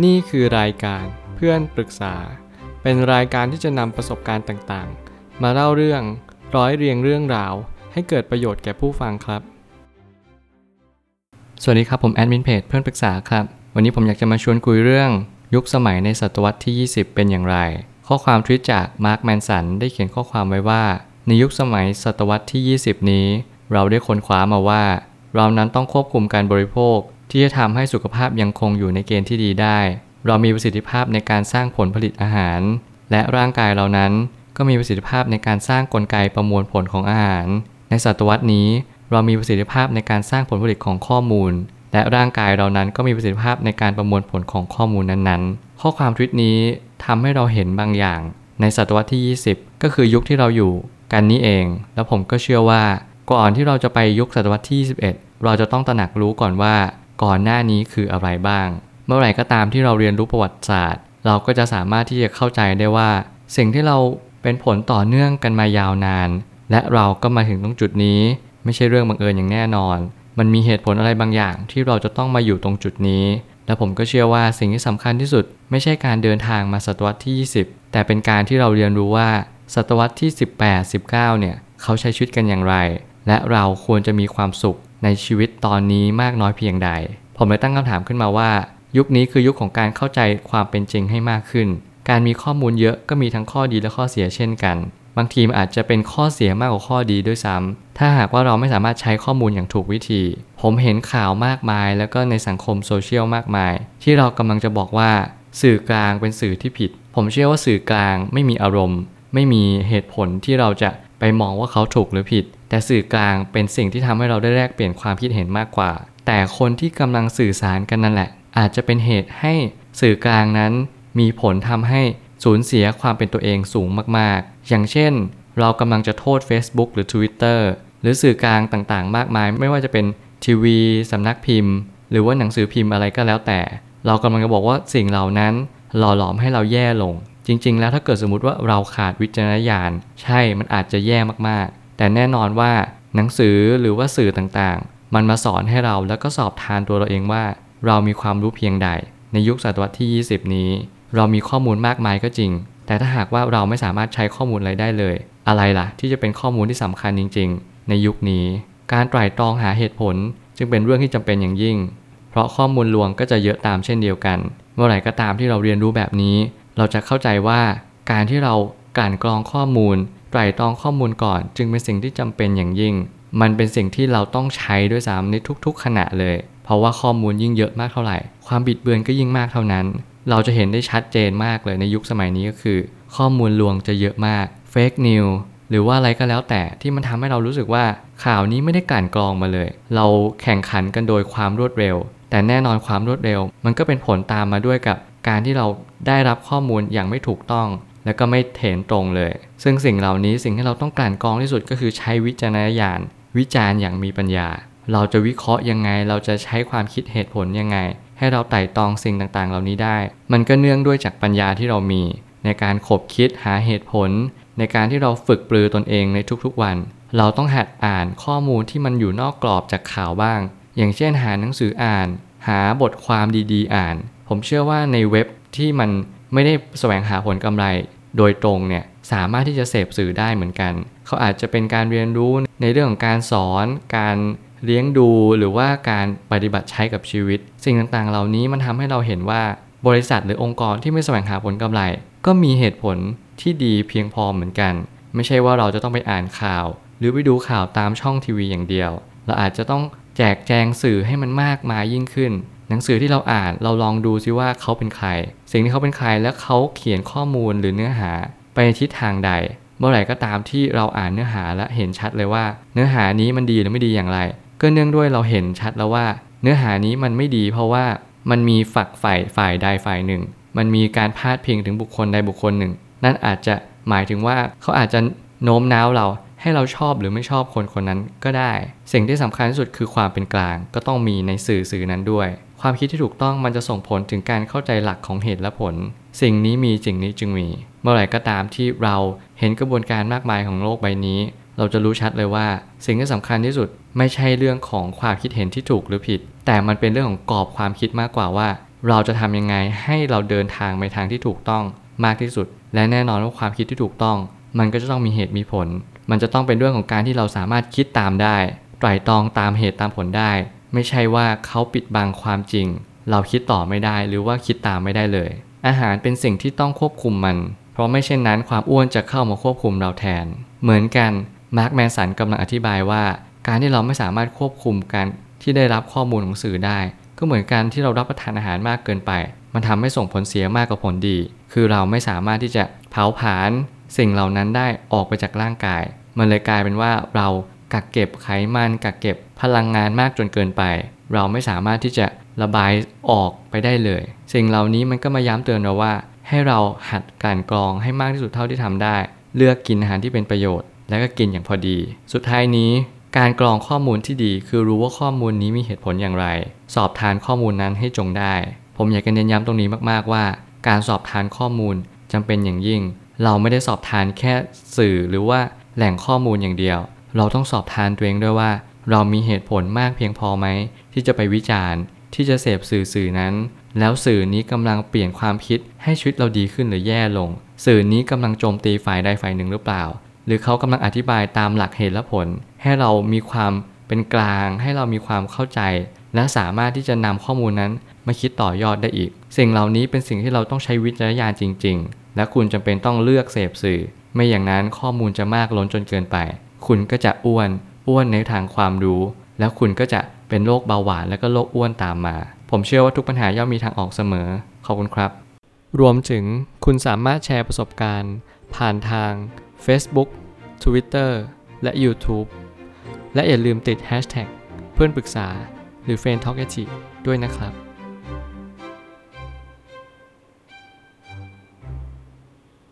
นี่คือรายการเพื่อนปรึกษา เป็นรายการที่จะนำประสบการณ์ต่างๆ มาเล่าเรื่องร้อยเรียงเรื่องราว ให้เกิดประโยชน์แก่ผู้ฟังครับ สวัสดีครับผมแอดมินเพจเพื่อนปรึกษาครับ วันนี้ผมอยากจะมาชวนคุยเรื่อง ยุคสมัยในศตวรรษที่ 20 เป็นอย่างไร ข้อความทวิตจากมาร์คแมนสันได้เขียนข้อความไว้ว่า ในยุคสมัยศตวรรษที่ 20 นี้ เราได้ค้นคว้ามาว่า เรานั้นต้องควบคุมการบริโภค ที่จะทำให้สุขภาพยังคงอยู่ในเกณฑ์ที่ดีได้ เรามีประสิทธิภาพในการสร้างผลผลิตอาหาร และร่างกายเรานั้นก็มีประสิทธิภาพในการสร้างกลไกประมวลผลของอาหาร ในศตวรรษนี้ เรามีประสิทธิภาพในการสร้างผลผลิตของข้อมูล และร่างกายเรานั้นก็มีประสิทธิภาพในการประมวลผลของข้อมูลนั้นๆ ข้อความทวิตนี้ทำให้เราเห็นบางอย่าง ในศตวรรษที่ 20 ก็คือยุคที่เราอยู่กันนี้เอง แล้วผมก็เชื่อว่า ก่อนที่เราจะไปยุคศตวรรษที่ 21 เราจะต้องตระหนักรู้ก่อนว่า ก่อนหน้านี้คืออะไรบ้าง เมื่อไหร่ก็ตามที่เราเรียนรู้ประวัติศาสตร์ เราก็จะสามารถที่จะเข้าใจได้ว่า สิ่งที่เราเป็นผลต่อเนื่องกันมายาวนาน และเราก็มาถึงตรงจุดนี้ ไม่ใช่เรื่องบังเอิญอย่างแน่นอน มันมีเหตุผลอะไรบางอย่างที่เราจะต้องมาอยู่ตรงจุดนี้ และผมก็เชื่อว่าสิ่งที่สำคัญที่สุด ไม่ใช่การเดินทางมาศตวรรษที่ 20 แต่เป็นการที่เราเรียนรู้ว่าศตวรรษที่ 18 19 เนี่ย เขาใช้ชีวิตกันอย่างไร และเราควรจะมีความสุข ในชีวิตตอนนี้มากน้อยเพียงใด ผมเลยตั้งคำถามขึ้นมาว่า ยุคนี้คือยุคของการเข้าใจความเป็นจริงให้มากขึ้น การมีข้อมูลเยอะก็มีทั้งข้อดีและข้อเสียเช่นกัน บางทีมันอาจจะเป็นข้อเสียมากกว่าข้อดีด้วยซ้ำถ้าหากว่าเราไม่สามารถใช้ข้อมูลอย่างถูกวิธี ผมเห็นข่าวมากมาย แล้วก็ในสังคมโซเชียลมากมาย ที่เรากำลังจะบอกว่า สื่อกลางเป็นสื่อที่ผิด ผมเชื่อว่าสื่อกลางไม่มีอารมณ์ ไม่มีเหตุผลที่เราจะไปมองว่าเขาถูกหรือผิด แต่สื่อกลางเป็นสิ่งที่ทำให้เราได้แลกเปลี่ยนความคิดเห็นมากกว่า แต่คนที่กำลังสื่อสารกันนั่นแหละ อาจจะเป็นเหตุให้สื่อกลางนั้น มีผลทำให้สูญเสียความเป็นตัวเองสูงมากๆ อย่างเช่น เรากำลังจะโทษ Facebook หรือ Twitter หรือสื่อกลางต่างๆ มากมาย ไม่ว่าจะเป็นทีวีสำนักพิมพ์ หรือว่าหนังสือพิมพ์อะไรก็แล้วแต่ เรากำลังจะบอกว่าสิ่งเหล่านั้นหล่อหลอมให้เราแย่ลง จริง ๆ แล้วถ้าเกิดสมมติว่าเราขาดวิจารณญาณ ใช่มันอาจจะแย่มากๆ แต่แน่นอนว่าหนังสือหรือว่าสื่อต่างๆ มันมาสอนให้เราแล้วก็สอบทานตัวเราเองว่า เรามีความรู้เพียงใด ในยุคศตวรรษที่ 20 นี้ เรามีข้อมูลมากมายก็จริง แต่ถ้าหากว่าเราไม่สามารถใช้ข้อมูลอะไรได้เลย อะไรล่ะ ที่จะเป็นข้อมูลที่สำคัญจริง ๆ ในยุคนี้ การไตร่ตรองหาเหตุผล จึงเป็นเรื่องที่จำเป็นอย่างยิ่ง เพราะข้อมูลลวงก็จะเยอะตามเช่นเดียวกัน เมื่อไหร่ก็ตามที่เราเรียนรู้แบบนี้ เราจะเข้าใจว่าการที่เราการกรองข้อมูล ไตร่ตรองข้อมูลก่อน จึงเป็นสิ่งที่จำเป็นอย่างยิ่ง มันเป็นสิ่งที่เราต้องใช้ด้วยซ้ำในทุกๆ ขณะเลย เพราะว่าข้อมูลยิ่งเยอะมากเท่าไหร่ ความบิดเบือนก็ยิ่งมากเท่านั้น เราจะเห็นได้ชัดเจนมากเลยในยุคสมัยนี้ก็คือ ข้อมูลลวงจะเยอะมากเฟกนิวหรือว่าอะไรก็แล้วแต่ที่มันทำให้เรารู้สึกว่าข่าวนี้ไม่ได้กลั่นกรองมาเลย เราแข่งขันกันโดยความรวดเร็ว แต่แน่นอนความรวดเร็ว มันก็เป็นผลตามมาด้วยกับการที่เราได้รับข้อมูลอย่างไม่ถูกต้อง และก็ไม่เถนตรงเลย ซึ่งสิ่งเหล่านี้สิ่งที่เราต้องกลั่นกรองที่สุดก็คือใช้วิจารณญาณวิจารณ์อย่างมีปัญญา เราจะวิเคราะห์ยังไง เราจะใช้ความคิดเหตุผลยังไง ให้เราไต่ตองสิ่งต่างๆ เหล่านี้ได้ มันก็เนื่องด้วยจากปัญญาที่เรามี ในการขบคิดหาเหตุผล ในการที่เราฝึกปลือตนเองในทุกๆวัน เราต้องหัดอ่านข้อมูลที่มันอยู่นอกกรอบจากข่าวบ้าง อย่างเช่นหาหนังสืออ่าน หาบทความดีๆ อ่าน ผมเชื่อว่าในเว็บที่มัน ไม่ได้แสวงหาผลกำไรโดยตรงเนี่ยสามารถที่จะเสพสื่อได้เหมือนกัน เขาอาจจะเป็นการเรียนรู้ในเรื่องของการสอน การเลี้ยงดูหรือว่าการปฏิบัติใช้กับชีวิต สิ่งต่างๆ เหล่านี้มันทำให้เราเห็นว่าบริษัทหรือองค์กรที่ไม่แสวงหาผลกำไร ก็มีเหตุผลที่ดีเพียงพอเหมือนกัน ไม่ใช่ว่าเราจะต้องไปอ่านข่าว หรือไปดูข่าวตามช่องทีวีอย่างเดียว เราอาจจะต้องแจกแจงสื่อให้มันมากมายยิ่งขึ้น หนังสือที่เราอ่านเราลองดูซิว่าเขาเป็นใคร สิ่งที่เขาเป็นใครและเขาเขียนข้อมูลหรือเนื้อหาไปในทิศทางใด เมื่อไหร่ก็ตามที่เราอ่านเนื้อหาและเห็นชัดเลยว่า เนื้อหานี้มันดีหรือไม่ดีอย่างไร ก็เนื่องด้วยเราเห็นชัดแล้วว่า เนื้อหานี้มันไม่ดี เพราะว่ามันมีฝักฝ่ายฝ่ายใดฝ่ายหนึ่ง มันมีการพาดพิงถึงบุคคลใดบุคคลหนึ่ง นั่นอาจจะหมายถึงว่าเขาอาจจะโน้มน้าวเราให้เราชอบหรือไม่ชอบคนคนนั้นก็ได้ สิ่งที่สำคัญที่สุดคือความเป็นกลาง ก็ต้องมีในสื่อสื่อนั้นด้วย ความคิดที่ถูกต้องมันจะส่งผลถึงการเข้าใจหลักของเหตุและผล สิ่งนี้มีสิ่งนี้จึงมี เมื่อไหร่ก็ตามที่เราเห็นกระบวนการมากมายของโลกใบนี้ เราจะรู้ชัดเลยว่า สิ่งที่สำคัญที่สุดไม่ใช่เรื่องของความคิดเห็นที่ถูกหรือผิด แต่มันเป็นเรื่องของกรอบความคิดมากกว่าว่า เราจะทำยังไงให้เราเดินทางไปทางที่ถูกต้องมากที่สุด และแน่นอนว่าความคิดที่ถูกต้อง มันก็จะต้องมีเหตุมีผล มันจะต้องเป็นเรื่องของการที่เราสามารถคิดตามได้ไตร่ตรองตามเหตุตามผลได้ ไม่ใช่ว่าเขาปิดบังความจริง เราคิดต่อไม่ได้หรือว่าคิดตามไม่ได้เลย อาหารเป็นสิ่งที่ต้องควบคุมมัน เพราะไม่เช่นนั้นความอ้วนจะเข้ามาควบคุมเราแทน เหมือนกันมาร์คแมนสันกำลังอธิบายว่า การที่เราไม่สามารถควบคุมการที่ได้รับข้อมูลของสื่อได้ ก็เหมือนการที่เรารับประทานอาหารมากเกินไป มันทำให้ส่งผลเสียมากกว่าผลดี คือเราไม่สามารถที่จะเผาผลาญสิ่งเหล่านั้นได้ออกไปจากร่างกาย มันเลยกลายเป็นว่าเรากักเก็บไขมันกักเก็บ พลังงานมากจนเกินไป เราไม่สามารถที่จะระบายออกไปได้เลย สิ่งเหล่านี้มันก็มาย้ำเตือนเราว่า ให้เราหัดการกรองให้มากที่สุดเท่าที่ทำได้ เลือกกินอาหารที่เป็นประโยชน์ และก็กินอย่างพอดี สุดท้ายนี้ การกรองข้อมูลที่ดี คือรู้ว่าข้อมูลนี้มีเหตุผลอย่างไร สอบทานข้อมูลนั้นให้จงได้ ผมอยากจะเน้นย้ำตรงนี้มากๆว่า การสอบทานข้อมูลจำเป็นอย่างยิ่ง เราไม่ได้สอบทานแค่สื่อหรือว่าแหล่งข้อมูลอย่างเดียว เราต้องสอบทานตัวเองด้วยว่า เรามีเหตุผลมากเพียงพอไหม ที่จะไปวิจารณ์ ที่จะเสพสื่อสื่อนั้น แล้วสื่อนี้กำลังเปลี่ยนความคิดให้ชีวิตเราดีขึ้นหรือแย่ลง สื่อนี้กำลังโจมตีฝ่ายใดฝ่ายหนึ่งหรือเปล่า หรือเขากำลังอธิบายตามหลักเหตุและผล ให้เรามีความเป็นกลาง ให้เรามีความเข้าใจ และสามารถที่จะนำข้อมูลนั้นมาคิดต่อยอดได้อีก สิ่งเหล่านี้เป็นสิ่งที่เราต้องใช้วิจารณญาณจริง ๆ และคุณจำเป็นต้องเลือกเสพสื่อ ไม่อย่างนั้นข้อมูลจะมากล้นจนเกินไป คุณก็จะอ้วน อ้วนในทางความรู้ แล้วคุณก็จะเป็นโรคเบาหวานและก็โรคอ้วนตามมา ผมเชื่อว่าทุกปัญหาย่อมมีทางออกเสมอ ขอบคุณครับ รวมถึงคุณสามารถแชร์ประสบการณ์ ผ่านทาง Facebook Twitter และ YouTube และอย่าลืมติด Hashtag เพื่อนปรึกษาหรือ f r ร e n d t a l k a ด้วยนะครับ